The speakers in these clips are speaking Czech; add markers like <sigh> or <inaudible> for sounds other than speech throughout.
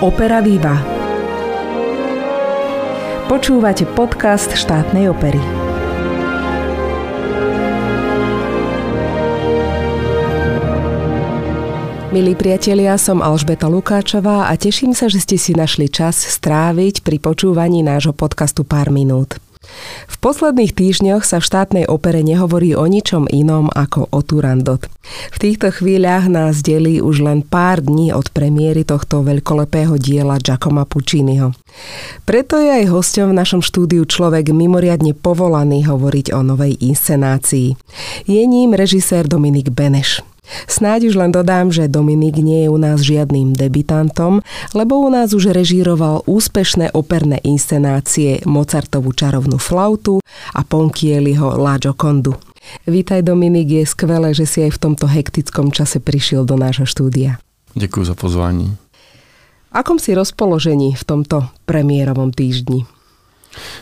Opera Viva. Počúvate podcast štátnej opery. Milí priatelia, som Alžbeta Lukáčová a teším sa, že ste si našli čas stráviť pri počúvaní nášho podcastu pár minút. V posledných týždňoch sa v štátnej opere nehovorí o ničom inom ako o Turandot. V týchto chvíľach nás delí už len pár dní od premiéry tohto veľkolepého diela Giacomo Pucciniho. Preto je aj hosťom v našom štúdiu človek mimoriadne povolaný hovoriť o novej inscenácii. Je ním režisér Dominik Beneš. Snáď už len dodám, že Dominik nie je u nás žiadnym debitantom, lebo u nás už režíroval úspešné operné inscenácie Mozartovú čarovnú flautu a Ponchieliho La Giocondu. Vítaj Dominik, je skvelé, že si aj v tomto hektickom čase prišiel do nášho štúdia. Děkuji za pozvání. Akom si rozpoložení v tomto premiérovom týždni?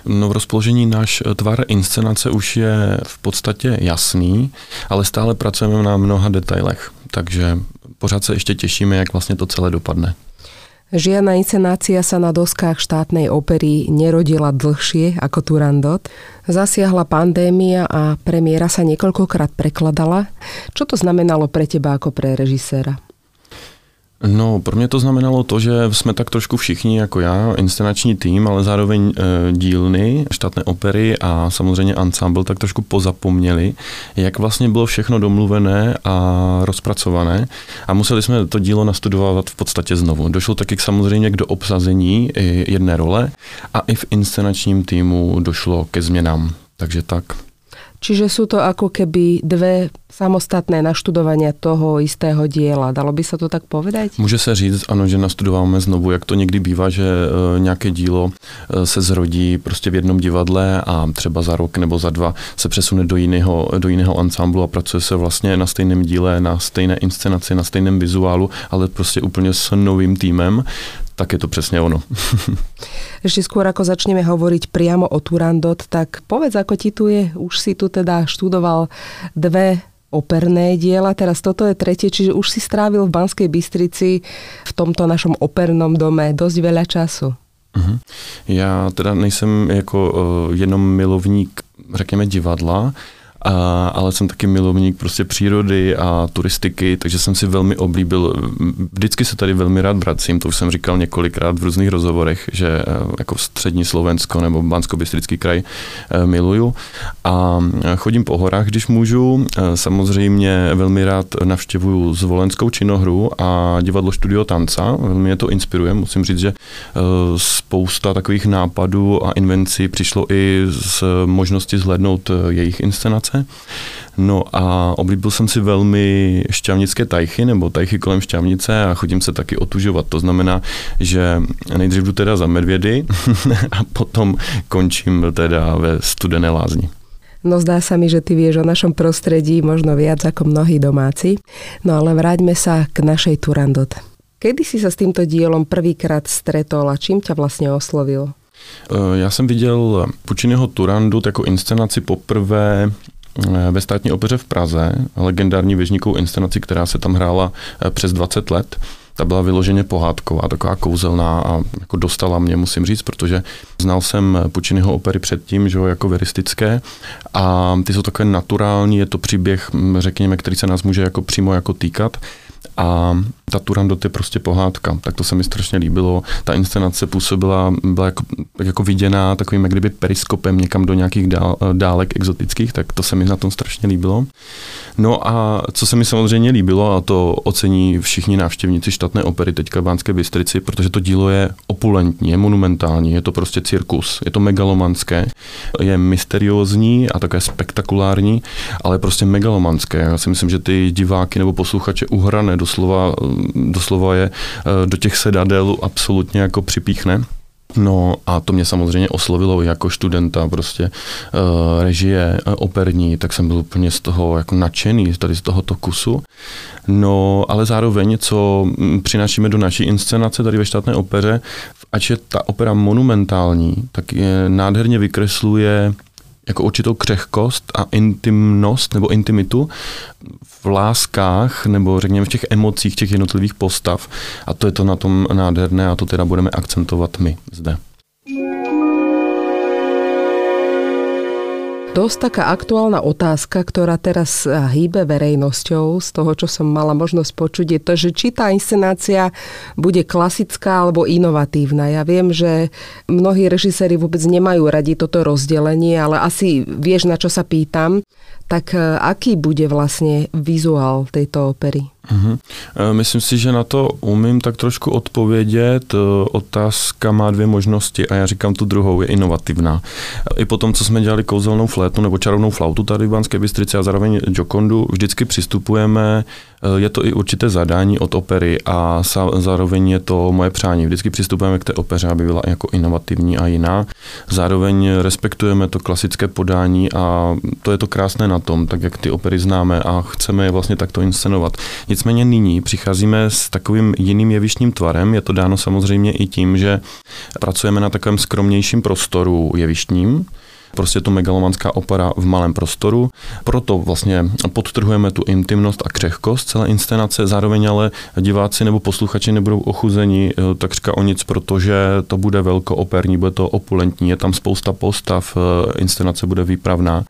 No v rozpoložení náš tvar inscenace už je v podstatě jasný, ale stále pracujeme na mnoha detailech, takže pořád se ještě těšíme, jak vlastně to celé dopadne. Žiadna inscenácia sa na doskách štátnej opery nerodila dlhšie ako Turandot. Zasiahla pandémia a premiéra sa niekoľkokrát prekladala. Čo to znamenalo pre teba ako pre režiséra? No, pro mě to znamenalo to, že jsme tak trošku všichni, jako já, inscenační tým, ale zároveň e, dílny, štátné opery a samozřejmě ensemble tak trošku pozapomněli, jak vlastně bylo všechno domluvené a rozpracované a museli jsme to dílo nastudovat v podstatě znovu. Došlo taky k samozřejmě k doobsazení jedné role a i v inscenačním týmu došlo ke změnám. Takže tak. Čiže sú to ako keby dve samostatné naštudovania toho istého diela. Dalo by sa to tak povedať? Může se říct, ano, že nastudováme znovu, jak to někdy bývá, že e, nějaké dílo e, se zrodí prostě v jednom divadle a třeba za rok nebo za dva se přesune do jiného, do jiného ansámblu a pracuje se vlastně na stejném díle, na stejné inscenaci, na stejném vizuálu, ale prostě úplně s novým týmem tak je to presne ono. <laughs> Ešte skôr ako začneme hovoriť priamo o Turandot, tak povedz, ako ti tu je. Už si tu teda študoval dve operné diela, teraz toto je tretie, čiže už si strávil v Banskej Bystrici v tomto našom opernom dome dosť veľa času. Uh-huh. Já teda nejsem jako uh, jenom milovník, řekněme, divadla, a, ale jsem taky milovník prostě přírody a turistiky, takže jsem si velmi oblíbil, vždycky se tady velmi rád vracím, to už jsem říkal několikrát v různých rozhovorech, že eh, jako střední Slovensko nebo bansko kraj eh, miluju. A chodím po horách, když můžu, eh, samozřejmě velmi rád navštěvuju zvolenskou činohru a divadlo Studio Tanca, velmi mě to inspiruje, musím říct, že spousta takových nápadů a invencí přišlo i z možnosti zhlédnout jejich inscenace práce. No a oblíbil jsem si velmi šťavnické tajchy nebo tajchy kolem šťavnice a chodím se taky otužovat. To znamená, že nejdřív jdu teda za medvědy <laughs> a potom končím teda ve studené lázni. No zdá sa mi, že ty vieš o našom prostredí možno viac ako mnohí domáci. No ale vráťme sa k našej Turandot. Kedy si sa s týmto dielom prvýkrát stretol a čím ťa vlastne oslovil? Já jsem viděl Pučinyho Turandot jako inscenaci poprvé ve státní opeře v Praze, legendární věžníkou inscenaci, která se tam hrála eh, přes 20 let. Ta byla vyloženě pohádková, taková kouzelná a jako dostala mě, musím říct, protože znal jsem Pučinyho opery předtím, že jo, jako veristické a ty jsou takové naturální, je to příběh, hm, řekněme, který se nás může jako přímo jako týkat a ta Turandot je prostě pohádka, tak to se mi strašně líbilo. Ta inscenace působila, byla jako, jako viděná takovým jak kdyby periskopem někam do nějakých dál, dálek exotických, tak to se mi na tom strašně líbilo. No a co se mi samozřejmě líbilo, a to ocení všichni návštěvníci štatné opery teďka v Bánské Bystrici, protože to dílo je opulentní, je monumentální, je to prostě cirkus, je to megalomanské, je mysteriózní a také spektakulární, ale prostě megalomanské. Já si myslím, že ty diváky nebo posluchače uhrané doslova, doslova je eh, do těch sedadel absolutně jako připíchne. No a to mě samozřejmě oslovilo jako studenta prostě uh, režie uh, operní, tak jsem byl úplně z toho jako nadšený, tady z tohoto kusu. No ale zároveň, co mm, přinášíme do naší inscenace tady ve štátné opeře, ať je ta opera monumentální, tak je nádherně vykresluje jako určitou křehkost a intimnost nebo intimitu v láskách nebo řekněme v těch emocích těch jednotlivých postav. A to je to na tom nádherné a to teda budeme akcentovat my zde. Dosť taká aktuálna otázka, ktorá teraz eh, hýbe verejnosťou z toho, čo som mala možnosť počuť, je to, že či tá inscenácia bude klasická alebo inovatívna. Ja viem, že mnohí režiséri vôbec nemajú radi toto rozdelenie, ale asi vieš, na čo sa pýtam. Tak eh, aký bude vlastne vizuál tejto opery? Uh-huh. Myslím si, že na to umím tak trošku odpovědět. E, otázka má dvě možnosti a já říkám tu druhou, je inovativná. I po tom, co jsme dělali kouzelnou flétu nebo čarovnou flautu tady v Banské Bystrici a zároveň Jokondu, vždycky přistupujeme je to i určité zadání od opery a zároveň je to moje přání. Vždycky přistupujeme k té opeře, aby byla jako inovativní a jiná. Zároveň respektujeme to klasické podání a to je to krásné na tom, tak jak ty opery známe a chceme je vlastně takto inscenovat. Nicméně nyní přicházíme s takovým jiným jevištním tvarem. Je to dáno samozřejmě i tím, že pracujeme na takovém skromnějším prostoru jevištním, Prostě to megalomanská opera v malém prostoru. Proto vlastně podtrhujeme tu intimnost a křehkost celé inscenace, zároveň ale diváci nebo posluchači nebudou ochuzeni eh, takřka o nic, protože to bude velkooperní, bude to opulentní, je tam spousta postav, eh, inscenace bude výpravná.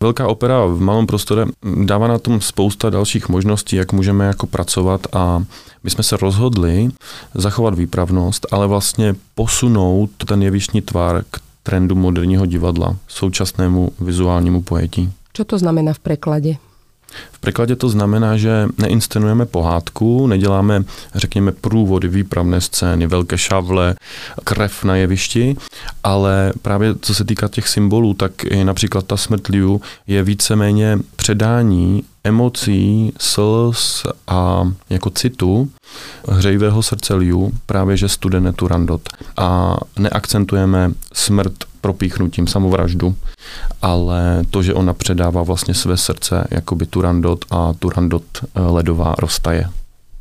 Velká opera v malém prostoru dává na tom spousta dalších možností, jak můžeme jako pracovat a my jsme se rozhodli zachovat výpravnost, ale vlastně posunout ten jevištní tvar k trendu moderního divadla, současnému vizuálnímu pojetí. Co to znamená v překladě? V překladě to znamená, že neinscenujeme pohádku, neděláme, řekněme, průvody, výpravné scény, velké šavle, krev na jevišti, ale právě co se týká těch symbolů, tak i například ta smrt Liu je víceméně předání emocí, slz a jako citu hřejivého srdce Liu, právě že studené Turandot. A neakcentujeme smrt propíchnutím, samovraždu, ale to, že ona předává vlastně své srdce, jakoby Turandot a Turandot eh, ledová roztaje.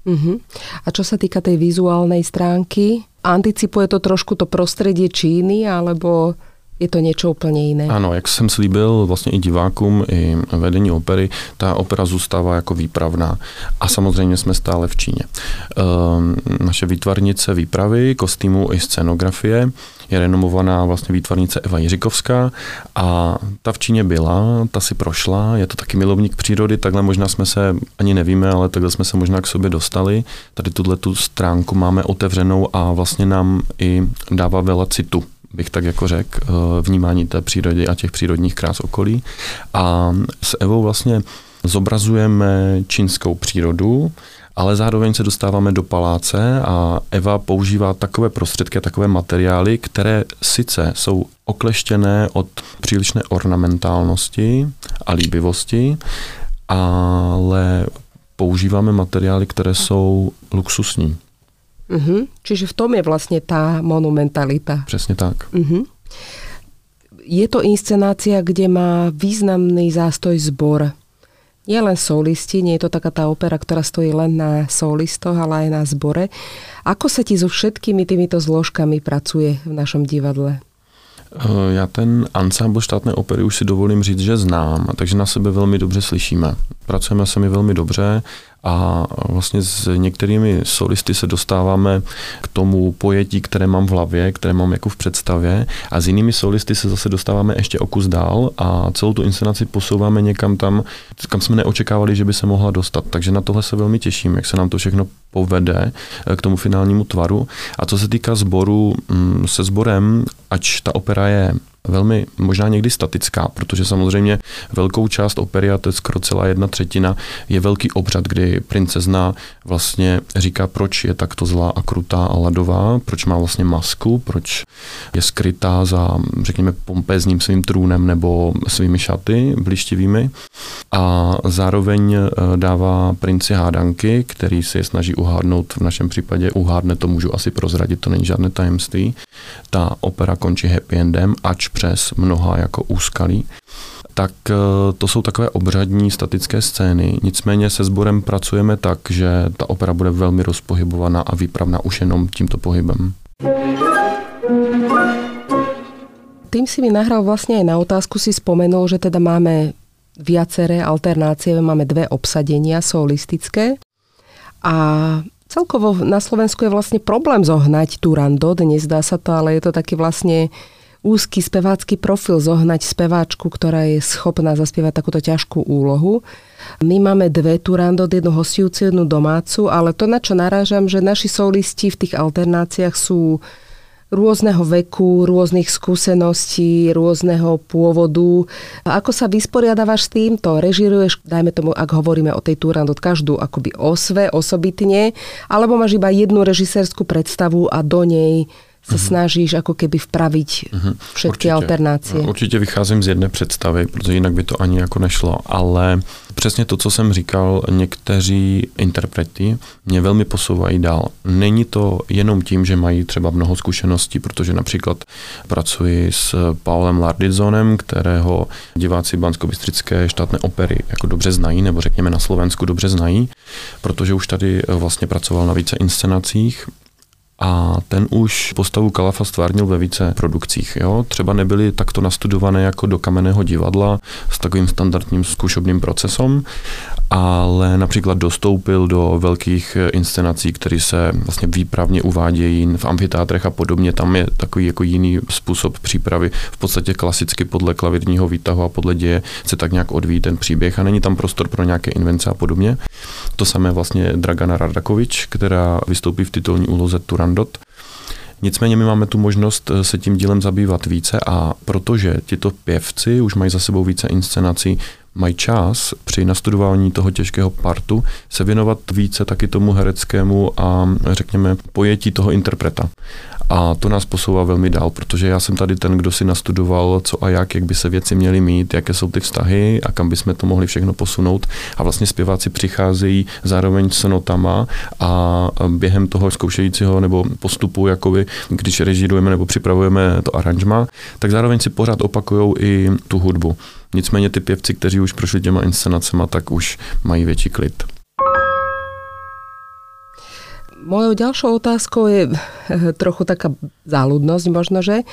Uh-huh. A čo sa týka tej vizuálnej stránky, anticipuje to trošku to prostredie Číny, alebo je to něco úplně jiné. Ano, jak jsem slíbil vlastně i divákům, i vedení opery, ta opera zůstává jako výpravná. A samozřejmě jsme stále v Číně. Ehm, naše výtvarnice výpravy, kostýmu i scenografie je renomovaná vlastně výtvarnice Eva Jiřikovská a ta v Číně byla, ta si prošla, je to taky milovník přírody, takhle možná jsme se, ani nevíme, ale takhle jsme se možná k sobě dostali. Tady tuhle tu stránku máme otevřenou a vlastně nám i dává vela citu bych tak jako řekl, eh, vnímání té přírody a těch přírodních krás okolí. A s Evou vlastně zobrazujeme čínskou přírodu, ale zároveň se dostáváme do paláce a Eva používá takové prostředky a takové materiály, které sice jsou okleštěné od přílišné ornamentálnosti a líbivosti, ale používáme materiály, které jsou luxusní. Uh-huh. Čiže v tom je vlastně ta monumentalita. Přesně tak. Uh-huh. Je to inscenácia, kde má významný zástoj zbor. Nie len solisti, nie je to taká tá opera, ktorá stojí len na solistoch, ale aj na zbore. Ako sa ti so všetkými týmito zložkami pracuje v našom divadle? Eh, já ten ansámbl štátné opery už si dovolím říct, že znám, takže na sebe velmi dobře slyšíme. Pracujeme se mi velmi dobře a vlastně s některými solisty se dostáváme k tomu pojetí, které mám v hlavě, které mám jako v představě a s jinými solisty se zase dostáváme ještě o kus dál a celou tu inscenaci posouváme někam tam, kam jsme neočekávali, že by se mohla dostat. Takže na tohle se velmi těším, jak se nám to všechno povede eh, k tomu finálnímu tvaru. A co se týká sboru, mm, se sborem, ač ta opera je velmi možná někdy statická, protože samozřejmě velkou část opery, a to je skoro celá jedna třetina, je velký obřad, kdy princezna vlastně říká, proč je takto zlá a krutá a ladová, proč má vlastně masku, proč je skrytá za, řekněme, pompézním svým trůnem nebo svými šaty blištivými. A zároveň eh, dává princi hádanky, který se je snaží uhádnout, v našem případě uhádne, to můžu asi prozradit, to není žádné tajemství. Ta opera končí happy endem, ač přes mnoha jako úskalí, tak eh, to jsou takové obřadní statické scény. Nicméně se sborem pracujeme tak, že ta opera bude velmi rozpohybovaná a výpravná už jenom tímto pohybem. Tým si mi nahral vlastne aj na otázku, si spomenul, že teda máme viaceré alternácie, máme dve obsadenia solistické a celkovo na Slovensku je vlastne problém zohnať Turandot, nezdá sa to, ale je to taký vlastne úzky spevácky profil zohnať speváčku, ktorá je schopná zaspievať takúto ťažkú úlohu. My máme dve Turandot, jednu hostujúcu, jednu domácu, ale to, na čo narážam, že naši solisti v tých alternáciách sú rôzneho veku, rôznych skúseností, rôzneho pôvodu. A ako sa vysporiadávaš s týmto? Režiruješ, dajme tomu, ak hovoríme o tej Turandot, každú akoby osve, osobitne, alebo máš iba jednu režisérskú predstavu a do nej se mm-hmm. snažíš jako keby vpravit mm-hmm. všetky určitě, alternácie. Určitě vycházím z jedné představy, protože jinak by to ani jako nešlo, ale přesně to, co jsem říkal, někteří interpreti mě velmi posouvají dál. Není to jenom tím, že mají třeba mnoho zkušeností, protože například pracuji s Paulem Lardizonem, kterého diváci Bansko-Bystrické štátné opery jako dobře znají, nebo řekněme na Slovensku dobře znají, protože už tady vlastně pracoval na více inscenacích a ten už postavu Kalafa stvárnil ve více produkcích. Jo? Třeba nebyly takto nastudované jako do kamenného divadla s takovým standardním zkušobným procesem, ale například dostoupil do velkých inscenací, které se vlastně výpravně uvádějí v amfiteátrech a podobně. Tam je takový jako jiný způsob přípravy, v podstatě klasicky podle klavírního výtahu a podle děje se tak nějak odvíjí ten příběh a není tam prostor pro nějaké invence a podobně. To samé vlastně Dragana Radakovič, která vystoupí v titulní úloze Turandot. Nicméně my máme tu možnost se tím dílem zabývat více a protože tito pěvci už mají za sebou více inscenací, mají čas při nastudování toho těžkého partu se věnovat více taky tomu hereckému a řekněme pojetí toho interpreta. A to nás posouvá velmi dál, protože já jsem tady ten, kdo si nastudoval, co a jak, jak by se věci měly mít, jaké jsou ty vztahy a kam bychom to mohli všechno posunout. A vlastně zpěváci přicházejí zároveň s notama a během toho zkoušejícího nebo postupu, jakoby, když režírujeme nebo připravujeme to aranžma, tak zároveň si pořád opakují i tu hudbu. Nicméně ty pěvci, kteří už prošli těma inscenacema, tak už mají větší klid. Mojou ďalšou otázkou je <laughs> trochu taká záľudnosť možno, že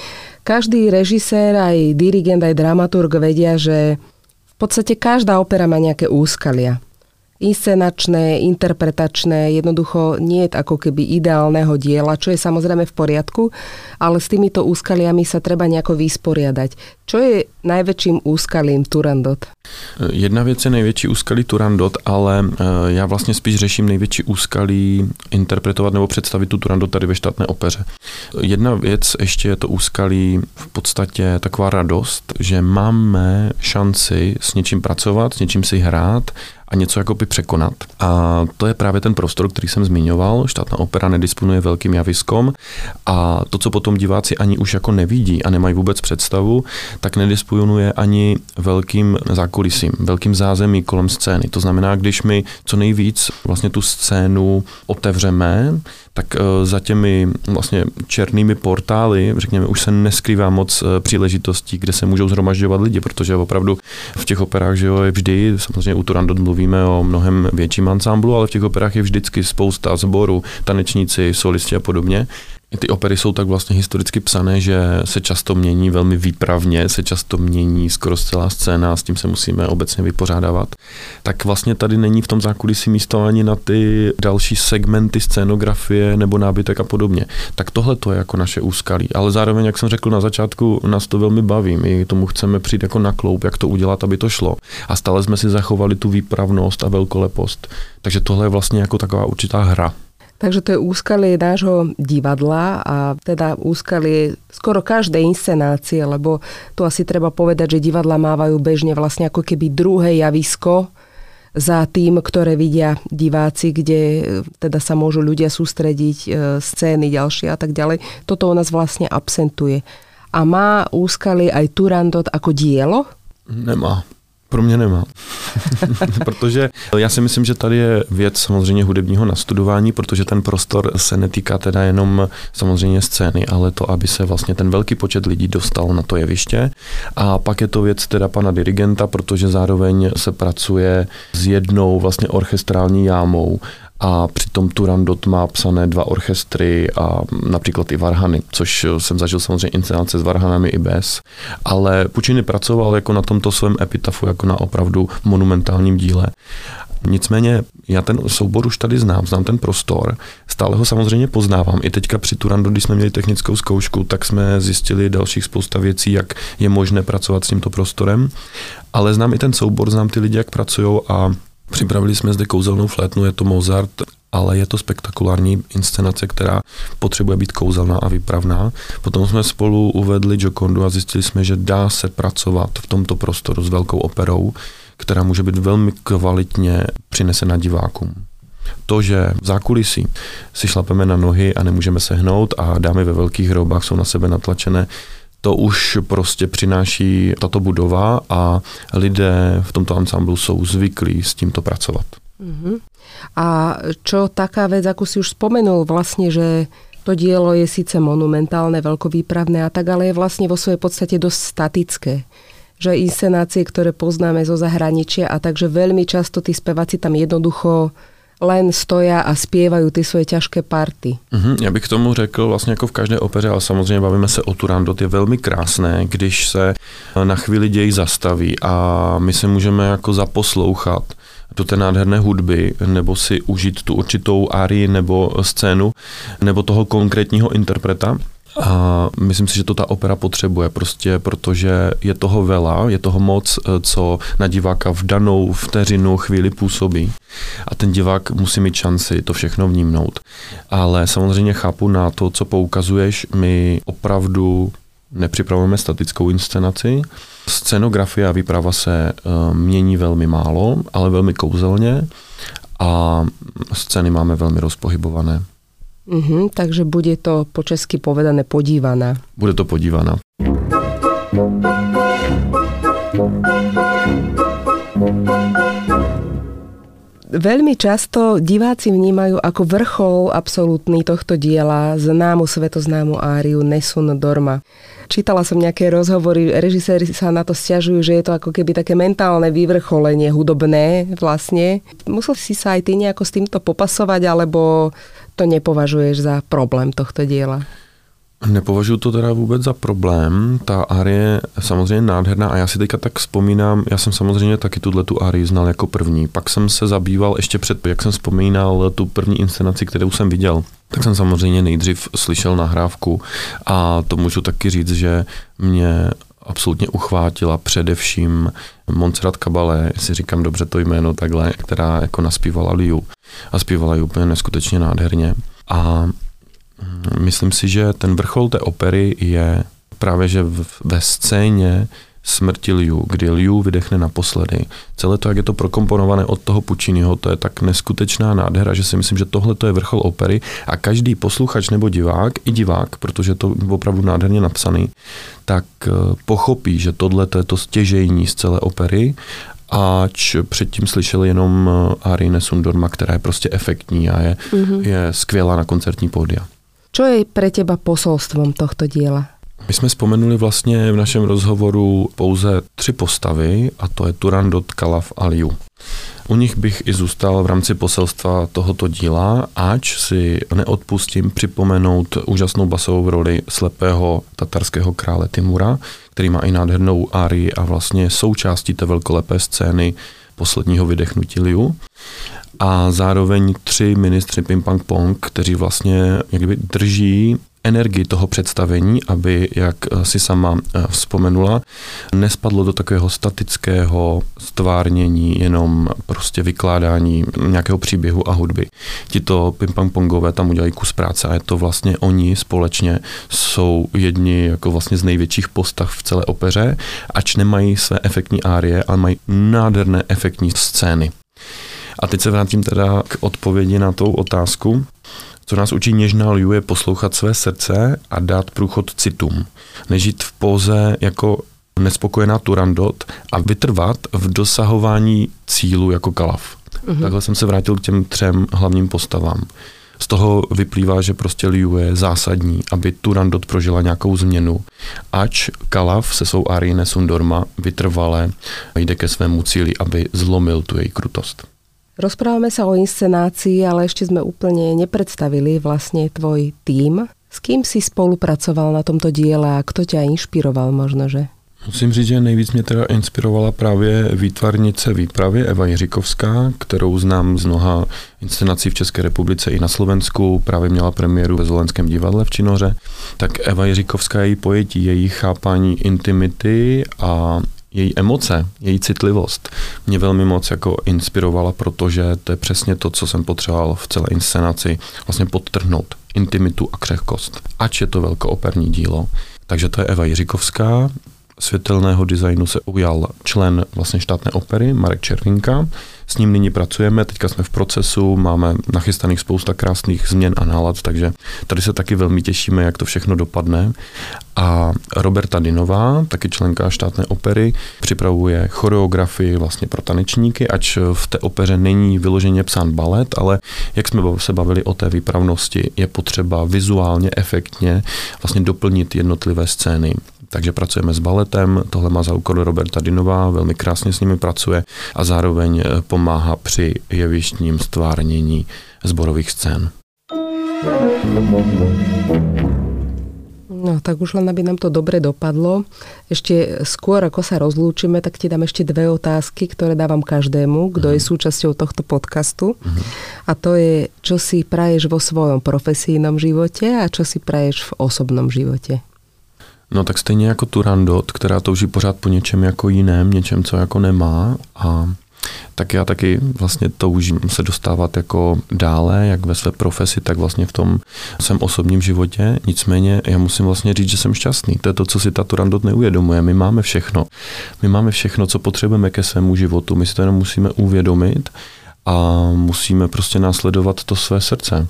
každý režisér, aj dirigent, aj dramaturg vedia, že v podstate každá opera má nejaké úskalia inscenačné, interpretačné, jednoducho nie je ako keby ideálneho diela, čo je samozrejme v poriadku, ale s týmito úskaliami sa treba nejako vysporiadať. Čo je najväčším úskalím Turandot? Jedna věc je největší úskalí Turandot, ale eh, já vlastně spíš řeším největší úskalí interpretovat nebo představit tu Turandot tady ve štátné opeře. Jedna věc ještě je to úskalí v podstatě taková radost, že máme šanci s něčím pracovat, s něčím si hrát, a něco jako by překonat. A to je právě ten prostor, který jsem zmiňoval. Štátná opera nedisponuje velkým javiskom a to, co potom diváci ani už jako nevidí a nemají vůbec představu, tak nedisponuje ani velkým zákulisím, velkým zázemí kolem scény. To znamená, když my co nejvíc vlastně tu scénu otevřeme, tak eh, za těmi vlastně černými portály, řekněme, už se neskrývá moc eh, příležitostí, kde se můžou zhromažďovat lidi, protože opravdu v těch operách, že jo, je vždy, samozřejmě u Turandot mluvíme o mnohem větším ansámblu, ale v těch operách je vždycky spousta sborů, tanečníci, solisti a podobně. Ty opery jsou tak vlastně historicky psané, že se často mění velmi výpravně, se často mění skoro celá scéna, s tím se musíme obecně vypořádávat. Tak vlastně tady není v tom zákulisí místo ani na ty další segmenty scénografie nebo nábytek a podobně. Tak tohle to je jako naše úskalí. Ale zároveň, jak jsem řekl na začátku, nás to velmi baví. My tomu chceme přijít jako na kloup, jak to udělat, aby to šlo. A stále jsme si zachovali tu výpravnost a velkolepost. Takže tohle je vlastně jako taková určitá hra. Takže to je úskalie nášho divadla a teda úskalie skoro každej inscenácie, lebo tu asi treba povedať, že divadla mávajú bežne vlastne ako keby druhé javisko za tým, ktoré vidia diváci, kde e, teda sa môžu ľudia sústrediť, e, scény ďalšie a tak ďalej. Toto u nás vlastne absentuje. A má úskalie aj Turandot ako dielo? Nemá. Pro mě nemá. <laughs> protože já si myslím, že tady je věc samozřejmě hudebního nastudování, protože ten prostor se netýká teda jenom samozřejmě scény, ale to, aby se vlastně ten velký počet lidí dostal na to jeviště. A pak je to věc teda pana dirigenta, protože zároveň se pracuje s jednou vlastně orchestrální jámou a přitom Turandot má psané dva orchestry a například i varhany, což jsem zažil samozřejmě inscenace s varhanami i bez, ale Puccini pracoval jako na tomto svém epitafu jako na opravdu monumentálním díle. Nicméně já ten soubor už tady znám, znám ten prostor, stále ho samozřejmě poznávám. I teďka při Turandu, když jsme měli technickou zkoušku, tak jsme zjistili dalších spousta věcí, jak je možné pracovat s tímto prostorem. Ale znám i ten soubor, znám ty lidi, jak pracují a Připravili jsme zde kouzelnou flétnu, je to Mozart, ale je to spektakulární inscenace, která potřebuje být kouzelná a výpravná. Potom jsme spolu uvedli Jokondu a zjistili jsme, že dá se pracovat v tomto prostoru s velkou operou, která může být velmi kvalitně přinesena divákům. To, že v zákulisí si šlapeme na nohy a nemůžeme se hnout a dámy ve velkých hrobách jsou na sebe natlačené, to už prostě přináší tato budova a lidé v tomto ansamblu jsou zvyklí s tímto pracovat. Uh-huh. A čo taká vec, ako si už spomenul vlastne, že to dielo je síce monumentálne, veľkovýpravné a tak, ale je vlastne vo svojej podstate dosť statické že inscenácie, ktoré poznáme zo zahraničia a takže veľmi často tí speváci tam jednoducho len stoja a zpívají ty svoje těžké party. Mm-hmm, já bych k tomu řekl vlastně jako v každé opeře, ale samozřejmě bavíme se o Turandot, je velmi krásné, když se na chvíli děj zastaví a my se můžeme jako zaposlouchat do té nádherné hudby, nebo si užít tu určitou árii nebo scénu, nebo toho konkrétního interpreta. A myslím si, že to ta opera potřebuje, prostě protože je toho vela, je toho moc, eh, co na diváka v danou vteřinu chvíli působí. A ten divák musí mít šanci to všechno vnímnout. Ale samozřejmě chápu na to, co poukazuješ, my opravdu nepřipravujeme statickou inscenaci. Scenografie a výprava se uh, mění velmi málo, ale velmi kouzelně a scény máme velmi rozpohybované. Uh-huh, takže bude to po česky povedané podívaná. Bude to podívaná. Veľmi často diváci vnímajú ako vrchol absolútny tohto diela známu svetoznámu áriu Nesun Dorma. Čítala som nejaké rozhovory, režiséri sa na to stiažujú, že je to ako keby také mentálne vyvrcholenie hudobné vlastne. Musel si sa aj ty nejako s týmto popasovať, alebo to nepovažuješ za problém tohto díla? Nepovažuji to teda vůbec za problém. Ta árie je samozřejmě nádherná a já si teďka tak vzpomínám, já jsem samozřejmě taky tuhle tu árii znal jako první. Pak jsem se zabýval ještě před, jak jsem vzpomínal, tu první inscenaci, kterou jsem viděl. Tak jsem samozřejmě nejdřív slyšel nahrávku a to můžu taky říct, že mě absolutně uchvátila především Montserrat Caballé, jestli říkám dobře to jméno takhle, která jako naspívala Liu a zpívala ji úplně neskutečně nádherně. A mm, myslím si, že ten vrchol té opery je právě, že ve scéně smrti Liu, kdy Liu vydechne naposledy. Celé to, jak je to prokomponované od toho Pucciniho, to je tak neskutečná nádhera, že si myslím, že tohle to je vrchol opery a každý posluchač nebo divák, i divák, protože to je opravdu nádherně napsaný, tak eh, pochopí, že tohle to je to stěžejní z celé opery ač předtím slyšel jenom eh, Arine Sundorma, která je prostě efektní a je, mm-hmm. je skvělá na koncertní pódia. Co je pro těba posolstvom tohto díla? My jsme vzpomenuli vlastně v našem rozhovoru pouze tři postavy, a to je Turandot, Kalaf a Liu. U nich bych i zůstal v rámci poselstva tohoto díla, ač si neodpustím připomenout úžasnou basovou roli slepého tatarského krále Timura, který má i nádhernou árii a vlastně součástí té velkolepé scény posledního vydechnutí Liu. A zároveň tři ministři Ping Pong Pong, kteří vlastně jakby drží energii toho představení, aby, jak eh, si sama eh, vzpomenula, nespadlo do takového statického stvárnění, jenom prostě vykládání nějakého příběhu a hudby. Tito ping-pong-pongové tam udělají kus práce a je to vlastně oni společně jsou jedni jako vlastně z největších postav v celé opeře, ač nemají své efektní árie, ale mají nádherné efektní scény. A teď se vrátím teda k odpovědi na tou otázku. Co nás učí něžná Liu je poslouchat své srdce a dát průchod citům. Nežít v póze jako nespokojená Turandot a vytrvat v dosahování cílu jako Kalaf. Uh-huh. Takhle jsem se vrátil k těm třem hlavním postavám. Z toho vyplývá, že prostě Liu je zásadní, aby Turandot prožila nějakou změnu, ač Kalaf se svou Arine Sundorma vytrvale jde ke svému cíli, aby zlomil tu její krutost. Rozprávame sa o inscenácii, ale ešte sme úplne nepredstavili vlastne tvoj tím. S kým si spolupracoval na tomto diele a kto ťa inšpiroval možno, že? Musím říct, že nejvíc mě teda inspirovala právě výtvarnice výpravy Eva Jiřikovská, kterou znám z mnoha inscenací v České republice i na Slovensku. Právě měla premiéru ve Zolenském divadle v Činoře. Tak Eva Jiřikovská, její pojetí, její chápání intimity a její emoce, její citlivost mě velmi moc jako inspirovala, protože to je přesně to, co jsem potřeboval v celé inscenaci, vlastně podtrhnout intimitu a křehkost. Ač je to velkooperní dílo. Takže to je Eva Jiřikovská, světelného designu se ujal člen vlastně štátné opery Marek Červinka. S ním nyní pracujeme, teďka jsme v procesu, máme nachystaných spousta krásných změn a nálad, takže tady se taky velmi těšíme, jak to všechno dopadne. A Roberta Dinová, taky členka štátné opery, připravuje choreografii vlastně pro tanečníky, ač v té opeře není vyloženě psán balet, ale jak jsme se bavili o té výpravnosti, je potřeba vizuálně, efektně vlastně doplnit jednotlivé scény takže pracujeme s baletem, tohle má za úkol Roberta Dinová, velmi krásně s nimi pracuje a zároveň pomáhá při jevištním stvárnění zborových scén. No tak už len aby nám to dobre dopadlo. Ešte skôr ako sa rozlúčime, tak ti dám ešte dve otázky, ktoré dávam každému, kto je mhm. súčasťou tohto podcastu. Uh-huh. A to je, čo si praješ vo svojom profesijnom živote a čo si praješ v osobnom živote. No tak stejně jako Turandot, která touží pořád po něčem jako jiném, něčem, co jako nemá a tak já taky vlastně toužím se dostávat jako dále, jak ve své profesi, tak vlastně v tom svém osobním životě. Nicméně já musím vlastně říct, že jsem šťastný. To je to, co si ta Turandot neuvědomuje. My máme všechno. My máme všechno, co potřebujeme ke svému životu. My si to jenom musíme uvědomit a musíme prostě následovat to své srdce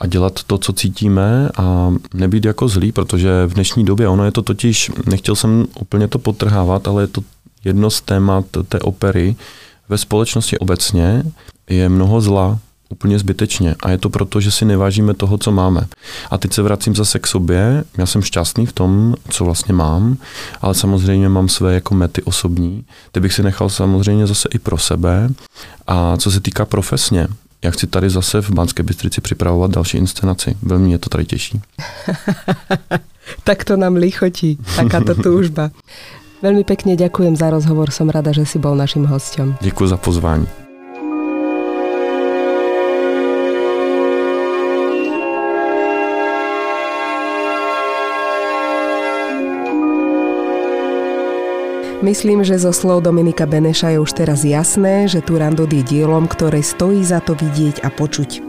a dělat to, co cítíme a nebýt jako zlý, protože v dnešní době ono je to totiž, nechtěl jsem úplně to potrhávat, ale je to jedno z témat té opery ve společnosti obecně je mnoho zla, úplně zbytečně. A je to proto, že si nevážíme toho, co máme. A teď se vracím zase k sobě. Já jsem šťastný v tom, co vlastně mám, ale samozřejmě mám své jako mety osobní. Ty bych si nechal samozřejmě zase i pro sebe. A co se týká profesně, já chci tady zase v Banské Bystrici připravovat další inscenaci. Velmi mě to tady těší. <laughs> tak to nám lichotí, takáto <laughs> túžba. Veľmi pekne ďakujem za rozhovor, som rada, že si bol našim hostom. Děkuji za pozvání. Myslím, že zo slov Dominika Beneša je už teraz jasné, že Turandot je dielom, ktoré stojí za to vidieť a počuť.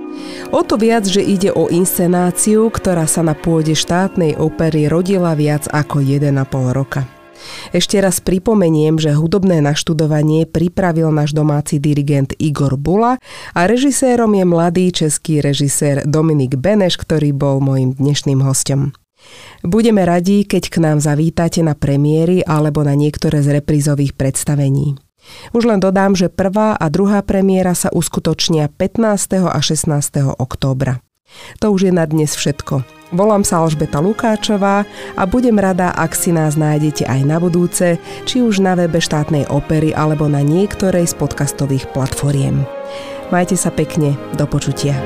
O to viac, že ide o inscenáciu, ktorá sa na pôde štátnej opery rodila viac ako 1,5 roka. Ešte raz pripomeniem, že hudobné naštudovanie pripravil náš domáci dirigent Igor Bula a režisérom je mladý český režisér Dominik Beneš, ktorý bol môjim dnešným hostom. Budeme radi, keď k nám zavítate na premiéry alebo na niektoré z reprízových predstavení. Už len dodám, že prvá a druhá premiéra sa uskutočnia 15. a 16. októbra. To už je na dnes všetko. Volám sa Alžbeta Lukáčová a budem rada, ak si nás nájdete aj na budúce, či už na webe štátnej opery alebo na niektorej z podcastových platformiem. Majte sa pekne, do počutia.